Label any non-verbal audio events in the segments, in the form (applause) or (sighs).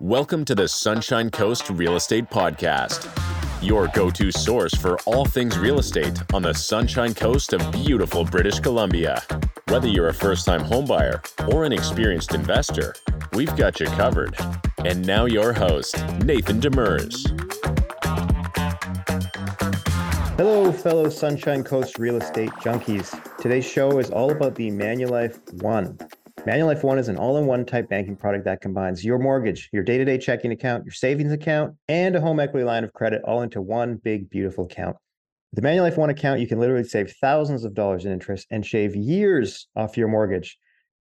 Welcome to the Sunshine Coast Real Estate Podcast, your go to source for all things real estate on the Sunshine Coast of beautiful British Columbia. Whether you're a first time homebuyer or an experienced investor, we've got you covered. And now, your host, Nathan Demers. Hello, fellow Sunshine Coast real estate junkies. Today's show is all about the Manulife One. Manulife One is an all in one type banking product that combines your mortgage, your day to day checking account, your savings account, and a home equity line of credit all into one big, beautiful account. With the Manulife One account, you can literally save thousands of dollars in interest and shave years off your mortgage.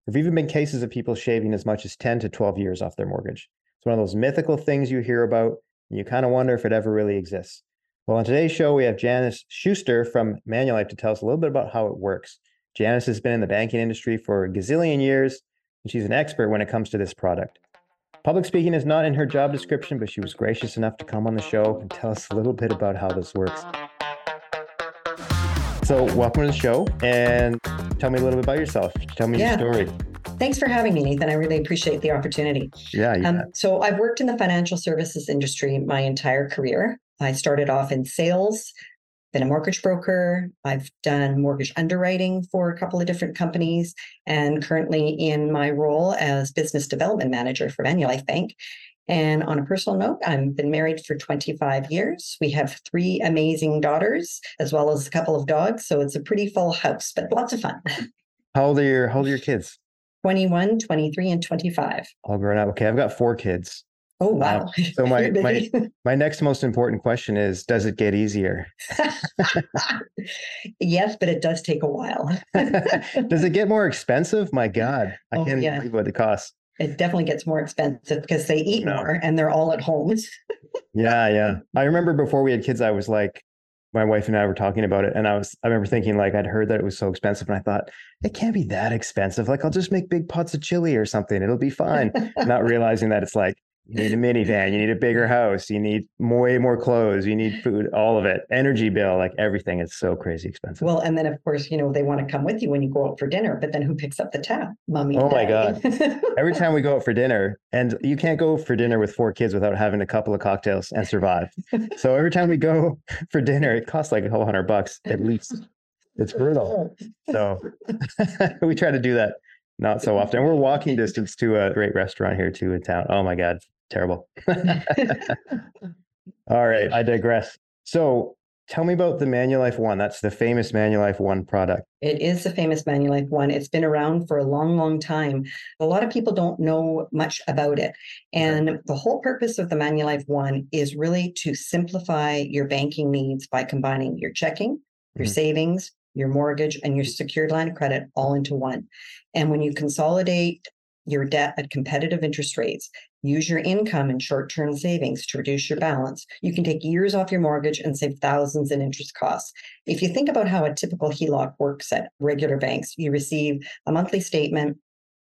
There have even been cases of people shaving as much as 10 to 12 years off their mortgage. It's one of those mythical things you hear about, and you kind of wonder if it ever really exists. Well, on today's show, we have Janice Shuster from Manulife to tell us a little bit about how it works. Janice has been in the banking industry for a gazillion years, and she's an expert when it comes to this product. Public speaking is not in her job description, but she was gracious enough to come on the show and tell us a little bit about how this works. So, welcome to the show and tell me a little bit about yourself. Tell me Yeah. your story. Thanks for having me, Nathan. I really appreciate the opportunity. Yeah, Um, so, I've worked in the financial services industry my entire career. I started off in sales, been a mortgage broker. I've done mortgage underwriting for a couple of different companies, and currently in my role as business development manager for Manulife Bank. And on a personal note, I've been married for 25 years. We have three amazing daughters, as well as a couple of dogs. So it's a pretty full house, but lots of fun. (laughs) How old are your How old are your kids? 21, 23, and 25. All grown up. Okay, I've got four kids. Oh, uh, Wow. wow. (laughs) So my- You're. (laughs) My next most important question is: Does it get easier? (laughs) yes, but it does take a while. Does it get more expensive? My God, I Oh, can't yeah. believe what it costs. it definitely gets more expensive because they eat No. more and they're all at home. Yeah, yeah. I remember before we had kids, I was like, my wife and I were talking about it, and I was, I remember thinking like I'd heard that it was so expensive, and I thought it can't be that expensive. Like I'll just make big pots of chili or something; it'll be fine. Not realizing that it's like you need a minivan, you need a bigger house, you need way more clothes, you need food, all of it, energy bill, like everything. It's so crazy expensive. well, and then of course, you know, they want to come with you when you go out for dinner, but then who picks up the tab? Mommy. Oh my God. Every time we go out for (laughs) dinner, and you can't go for dinner with four kids without having a couple of cocktails and survive. so every time we go (laughs) for dinner, it costs like a couple hundred bucks at least. It's brutal. So (laughs) we try to do that not so often. We're walking distance to a great restaurant here too in town. Oh my God, terrible. (laughs) (laughs) All right, I digress. So tell me about the Manulife One. That's the famous Manulife One product. It is the famous Manulife one. It's been around for a long, long time. A lot of people don't know much about it. And the whole purpose of the Manulife one is really to simplify your banking needs by combining your checking, your Mhm. savings, your mortgage, and your secured line of credit all into one. And when you consolidate your debt at competitive interest rates, use your income and short term savings to reduce your balance, you can take years off your mortgage and save thousands in interest costs. If you think about how a typical HELOC works at regular banks, you receive a monthly statement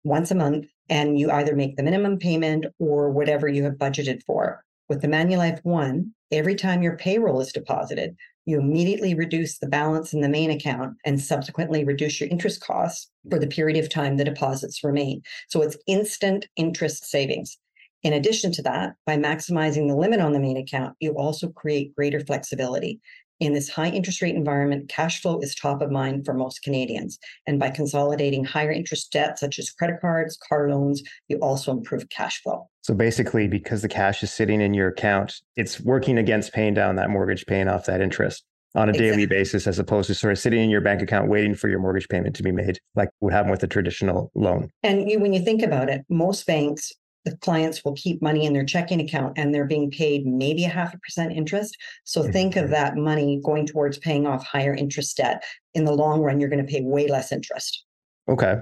once a month and you either make the minimum payment or whatever you have budgeted for. With the Manulife One, every time your payroll is deposited, you immediately reduce the balance in the main account and subsequently reduce your interest costs for the period of time the deposits remain. So it's instant interest savings. In addition to that, by maximizing the limit on the main account, you also create greater flexibility. In this high interest rate environment, cash flow is top of mind for most Canadians. And by consolidating higher interest debt, such as credit cards, car loans, you also improve cash flow. So basically, because the cash is sitting in your account, it's working against paying down that mortgage, paying off that interest on a daily basis, as opposed to sort of sitting in your bank account waiting for your mortgage payment to be made, like would happen with a traditional loan. And you, when you think about it, most banks, the clients will keep money in their checking account and they're being paid maybe a half a percent interest. So think Mhm. of that money going towards paying off higher interest debt. In the long run, you're going to pay way less interest. Okay.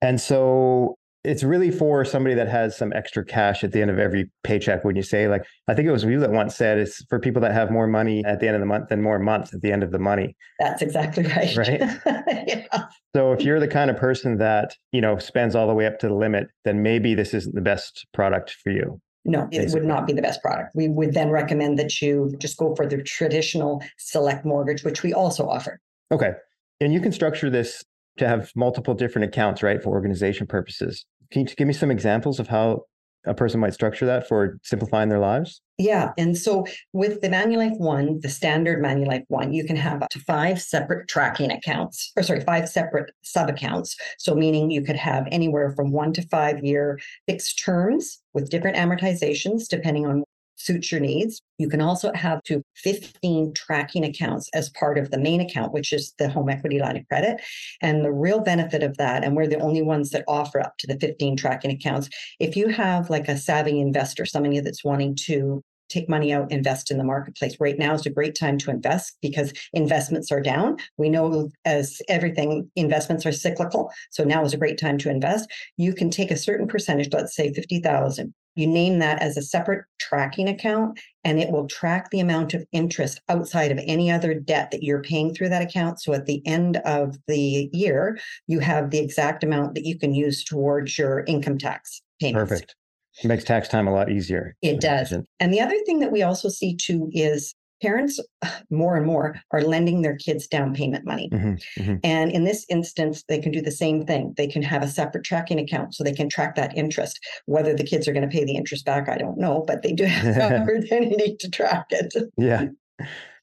And so it's really for somebody that has some extra cash at the end of every paycheck. When you say, like, I think it was you that once said it's for people that have more money at the end of the month than more months at the end of the money. That's exactly right. Right. (laughs) yeah. So if you're the kind of person that, you know, spends all the way up to the limit, then maybe this isn't the best product for you. No, it Basically. would not be the best product. We would then recommend that you just go for the traditional select mortgage, which we also offer. Okay. And you can structure this to have multiple different accounts, right, for organization purposes. Can you give me some examples of how a person might structure that for simplifying their lives? Yeah. And so with the Manulife One, the standard Manulife One, you can have up to five separate tracking accounts, or sorry, five separate sub accounts. So meaning you could have anywhere from one to five year fixed terms with different amortizations depending on suits your needs. You can also have to 15 tracking accounts as part of the main account, which is the home equity line of credit. And the real benefit of that, and we're the only ones that offer up to the 15 tracking accounts, if you have like a savvy investor, somebody that's wanting to take money out, invest in the marketplace. Right now is a great time to invest because investments are down. We know as everything, investments are cyclical. So now is a great time to invest. You can take a certain percentage, let's say 50,000, you name that as a separate tracking account, and it will track the amount of interest outside of any other debt that you're paying through that account. So at the end of the year, you have the exact amount that you can use towards your income tax payments. Perfect. It makes tax time a lot easier. It does. And the other thing that we also see too is parents (sighs) more and more are lending their kids down payment money. Mm-hmm, mm-hmm. And in this instance, they can do the same thing. They can have a separate tracking account so they can track that interest. Whether the kids are going to pay the interest back, I don't know, but they do have the (laughs) opportunity to track it. Yeah.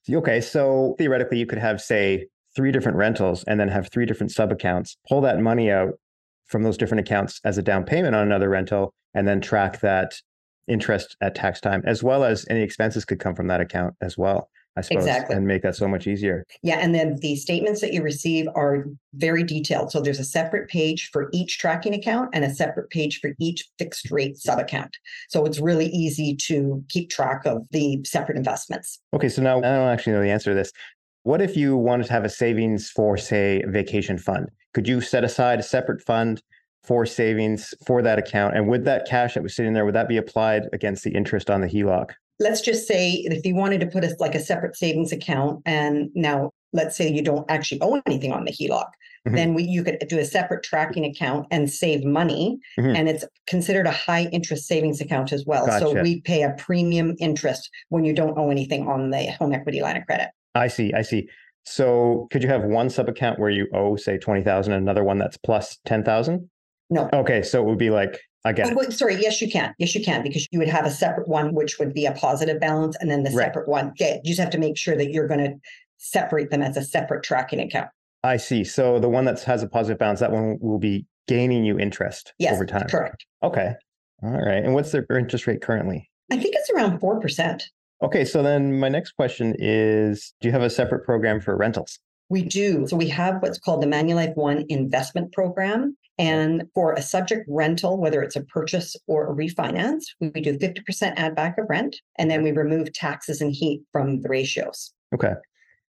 Okay. So theoretically, you could have, say, three different rentals and then have three different sub accounts, pull that money out from those different accounts as a down payment on another rental, and then track that interest at tax time, as well as any expenses could come from that account as well. I suppose, exactly. and make that so much easier. Yeah. And then the statements that you receive are very detailed. So there's a separate page for each tracking account and a separate page for each fixed rate sub account. So it's really easy to keep track of the separate investments. Okay. So now I don't actually know the answer to this. What if you wanted to have a savings for, say, vacation fund? Could you set aside a separate fund for savings for that account? And would that cash that was sitting there, would that be applied against the interest on the HELOC? Let's just say if you wanted to put a, like a separate savings account and now let's say you don't actually owe anything on the HELOC, mm-hmm. then we, you could do a separate tracking account and save money. Mm-hmm. And it's considered a high interest savings account as well. Gotcha. So we pay a premium interest when you don't owe anything on the home equity line of credit. I see. I see. So could you have one sub account where you owe, say, 20,000 and another one that's plus 10,000? No. Okay, so it would be like again. Oh, sorry, yes, you can. Yes, you can because you would have a separate one which would be a positive balance, and then the right. separate one. Yeah, you just have to make sure that you're going to separate them as a separate tracking account. I see. So the one that has a positive balance, that one will be gaining you interest yes, over time. Correct. Okay. All right. And what's their interest rate currently? I think it's around four percent. Okay. So then my next question is: Do you have a separate program for rentals? We do. So we have what's called the Manulife One investment program. And for a subject rental, whether it's a purchase or a refinance, we do 50% add back of rent, and then we remove taxes and heat from the ratios. Okay.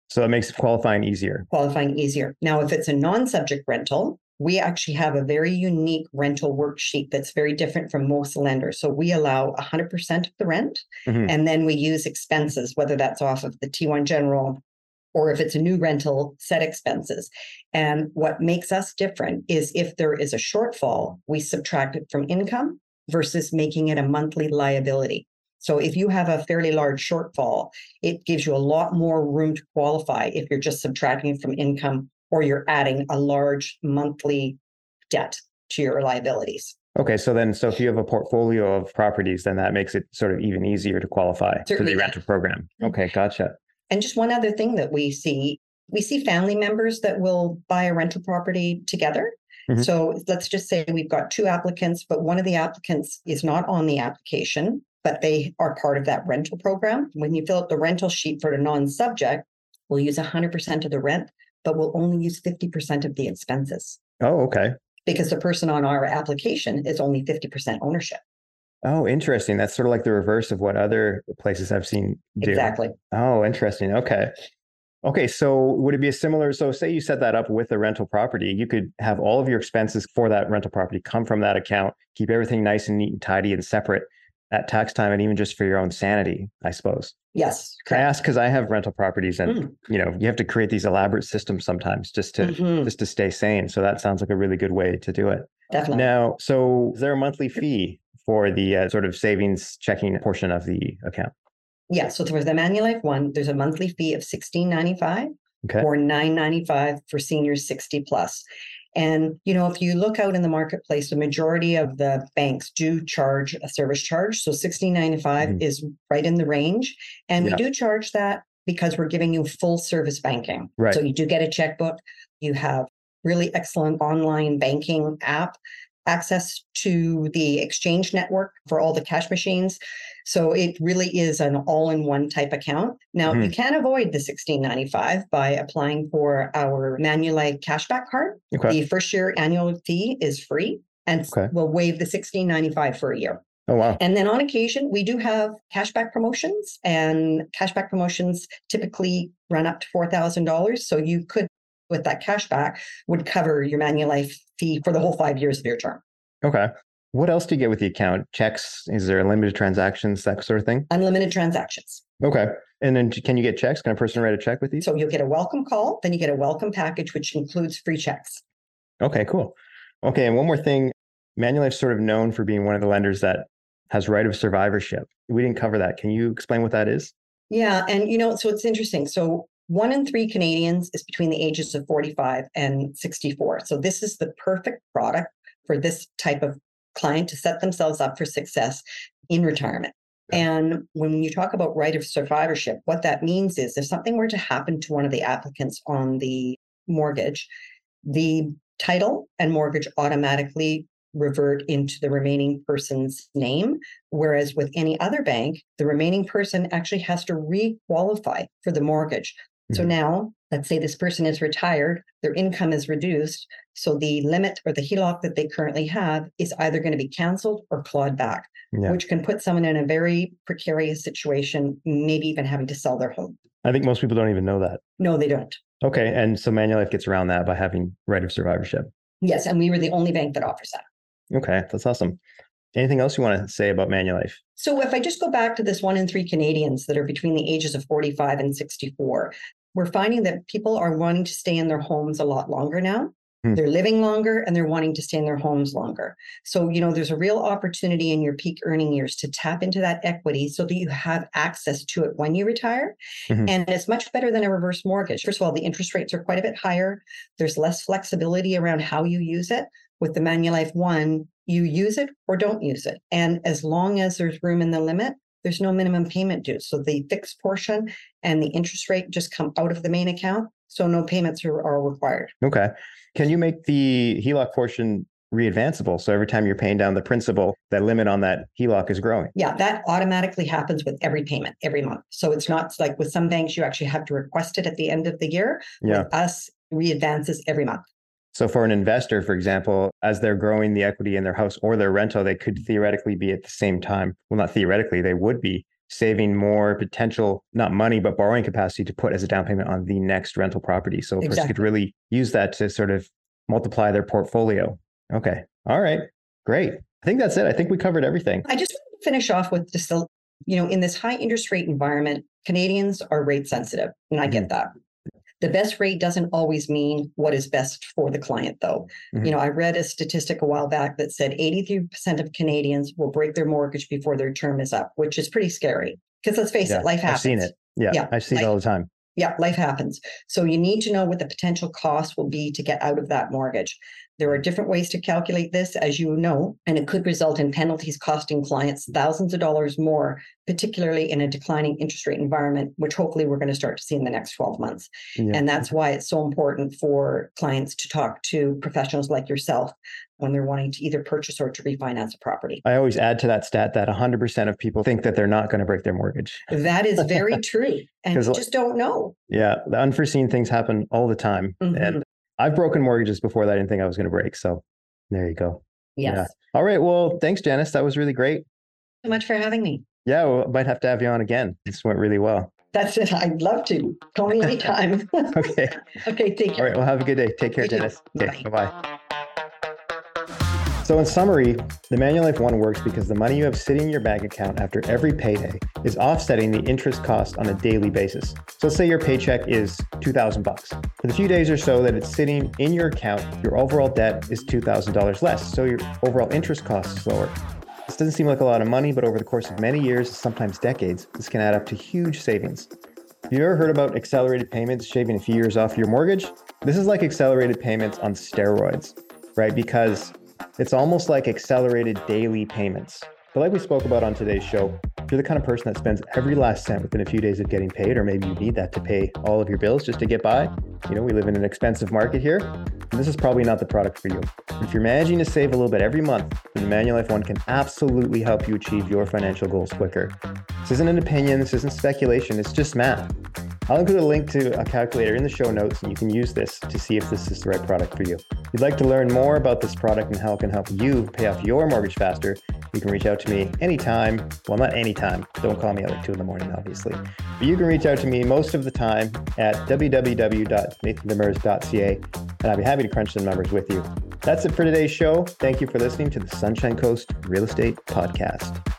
So that makes qualifying easier. Qualifying easier. Now, if it's a non subject rental, we actually have a very unique rental worksheet that's very different from most lenders. So we allow 100% of the rent, mm-hmm. and then we use expenses, whether that's off of the T1 General or if it's a new rental, set expenses. And what makes us different is if there is a shortfall, we subtract it from income versus making it a monthly liability. So if you have a fairly large shortfall, it gives you a lot more room to qualify if you're just subtracting from income or you're adding a large monthly debt to your liabilities. Okay, so then, so if you have a portfolio of properties, then that makes it sort of even easier to qualify Certainly. for the rental program. Mm-hmm. Okay, gotcha. And just one other thing that we see we see family members that will buy a rental property together. Mm-hmm. So let's just say we've got two applicants, but one of the applicants is not on the application, but they are part of that rental program. When you fill out the rental sheet for a non subject, we'll use 100% of the rent, but we'll only use 50% of the expenses. Oh, okay. Because the person on our application is only 50% ownership. Oh, interesting. That's sort of like the reverse of what other places I've seen do. Exactly. Oh, interesting. Okay. Okay, so would it be a similar? So, say you set that up with a rental property, you could have all of your expenses for that rental property come from that account, keep everything nice and neat and tidy and separate at tax time, and even just for your own sanity, I suppose. Yes. Correct. I ask because I have rental properties, and mm. you know you have to create these elaborate systems sometimes just to mm-hmm. just to stay sane. So that sounds like a really good way to do it. Definitely. Now, so is there a monthly fee for the uh, sort of savings checking portion of the account? Yeah. So for the Manulife one, there's a monthly fee of sixteen ninety five okay. or nine ninety five for seniors sixty plus. And, you know, if you look out in the marketplace, the majority of the banks do charge a service charge. So 1695 Mhm. is right in the range. And Yeah. we do charge that because we're giving you full service banking. Right. So you do get a checkbook, you have really excellent online banking app, access to the exchange network for all the cash machines. So it really is an all-in-one type account. Now you mm-hmm. can avoid the 1695 by applying for our Manulife cashback card. Okay. The first year annual fee is free and Okay. we'll waive the 1695 for a year. Oh wow. And then on occasion, we do have cashback promotions, and cashback promotions typically run up to $4,000. So you could, with that cash back would cover your Manulife fee for the whole five years of your term. Okay. What else do you get with the account? Checks? Is there limited transactions? That sort of thing? Unlimited transactions. Okay. And then can you get checks? Can a person write a check with these? So you'll get a welcome call, then you get a welcome package, which includes free checks. Okay, cool. Okay, and one more thing. Manulife's sort of known for being one of the lenders that has right of survivorship. We didn't cover that. Can you explain what that is? Yeah. And, you know, so it's interesting. So one in three Canadians is between the ages of 45 and 64. So this is the perfect product for this type of client to set themselves up for success in retirement. And when you talk about right of survivorship, what that means is if something were to happen to one of the applicants on the mortgage, the title and mortgage automatically revert into the remaining person's name. Whereas with any other bank, the remaining person actually has to re-qualify for the mortgage. So now, let's say this person is retired, their income is reduced. So the limit or the HELOC that they currently have is either going to be canceled or clawed back, Yeah. which can put someone in a very precarious situation, maybe even having to sell their home. I think most people don't even know that. No, they don't. Okay, and so Manulife gets around that by having right of survivorship. Yes. And we were the only bank that offers that. Okay, that's awesome. Anything else you want to say about Manulife? So if I just go back to this one in three Canadians that are between the ages of 45 and 64, we're finding that people are wanting to stay in their homes a lot longer now. Hmm. They're living longer and they're wanting to stay in their homes longer. So, you know, there's a real opportunity in your peak earning years to tap into that equity so that you have access to it when you retire. Mhm. And it's much better than a reverse mortgage. First of all, the interest rates are quite a bit higher. There's less flexibility around how you use it. With the Manulife One, you use it or don't use it. And as long as there's room in the limit, there's no minimum payment due. So the fixed portion and the interest rate just come out of the main account. So no payments are, are required. Okay. Can you make the HELOC portion readvanceable? So every time you're paying down the principal, that limit on that HELOC is growing. Yeah, that automatically happens with every payment every month. So it's not like with some banks, you actually have to request it at the end of the year. Yeah. With us, readvances every month. So for an investor, for example, as they're growing the equity in their house or their rental, they could theoretically be at the same time. Well, not theoretically, they would be saving more potential, not money, but borrowing capacity to put as a down payment on the next rental property. So a person could really use that to sort of multiply their portfolio. Okay. All right. Great. I think that's it. I think we covered everything. I just want to finish off with just a, you know, in this high interest rate environment, Canadians are rate sensitive, and I get mm-hmm. that. The best rate doesn't always mean what is best for the client, though. Mhm. You know, I read a statistic a while back that said 83% of Canadians will break their mortgage before their term is up, which is pretty scary. Because let's face Yeah, it, life happens. I've seen it. Yeah. Yeah, I've see it all the time. Yeah, life happens. So you need to know what the potential cost will be to get out of that mortgage. There are different ways to calculate this, as you know, and it could result in penalties costing clients thousands of dollars more, particularly in a declining interest rate environment, which hopefully we're going to start to see in the next 12 months. Yeah. And that's why it's so important for clients to talk to professionals like yourself when they're wanting to either purchase or to refinance a property. I always add to that stat that 100% of people think that they're not going to break their mortgage. That is very (laughs) true. And just don't know. Yeah, the unforeseen things happen all the time. Mhm. And I've broken mortgages before that I didn't think I was going to break. So there you go. Yes. Yeah. All right. Well, thanks, Janice. That was really great. so much for having me. Yeah, we might have to have you on again. This went really well. That's it. I'd love to. Call me (laughs) anytime. (laughs) Okay. okay, take All care. right. Well, have a good day. Take care, Janice. Okay. Bye bye. So, in summary, the Manulife One works because the money you have sitting in your bank account after every payday is offsetting the interest cost on a daily basis. So, let's say your paycheck is 2000 bucks. For the few days or so that it's sitting in your account, your overall debt is $2,000 less. So, your overall interest cost is lower. This doesn't seem like a lot of money, but over the course of many years, sometimes decades, this can add up to huge savings. Have you ever heard about accelerated payments shaving a few years off your mortgage? This is like accelerated payments on steroids, right? Because it's almost like accelerated daily payments. But like we spoke about on today's show, if you're the kind of person that spends every last cent within a few days of getting paid, or maybe you need that to pay all of your bills just to get by, you know, we live in an expensive market here. And this is probably not the product for you. If you're managing to save a little bit every month, then the Manulife One can absolutely help you achieve your financial goals quicker. This isn't an opinion, this isn't speculation, it's just math. I'll include a link to a calculator in the show notes, and you can use this to see if this is the right product for you. If you'd like to learn more about this product and how it can help you pay off your mortgage faster, you can reach out to me anytime. Well, not anytime. Don't call me at like two in the morning, obviously. But you can reach out to me most of the time at www.nathandemers.ca, and I'd be happy to crunch the numbers with you. That's it for today's show. Thank you for listening to the Sunshine Coast Real Estate Podcast.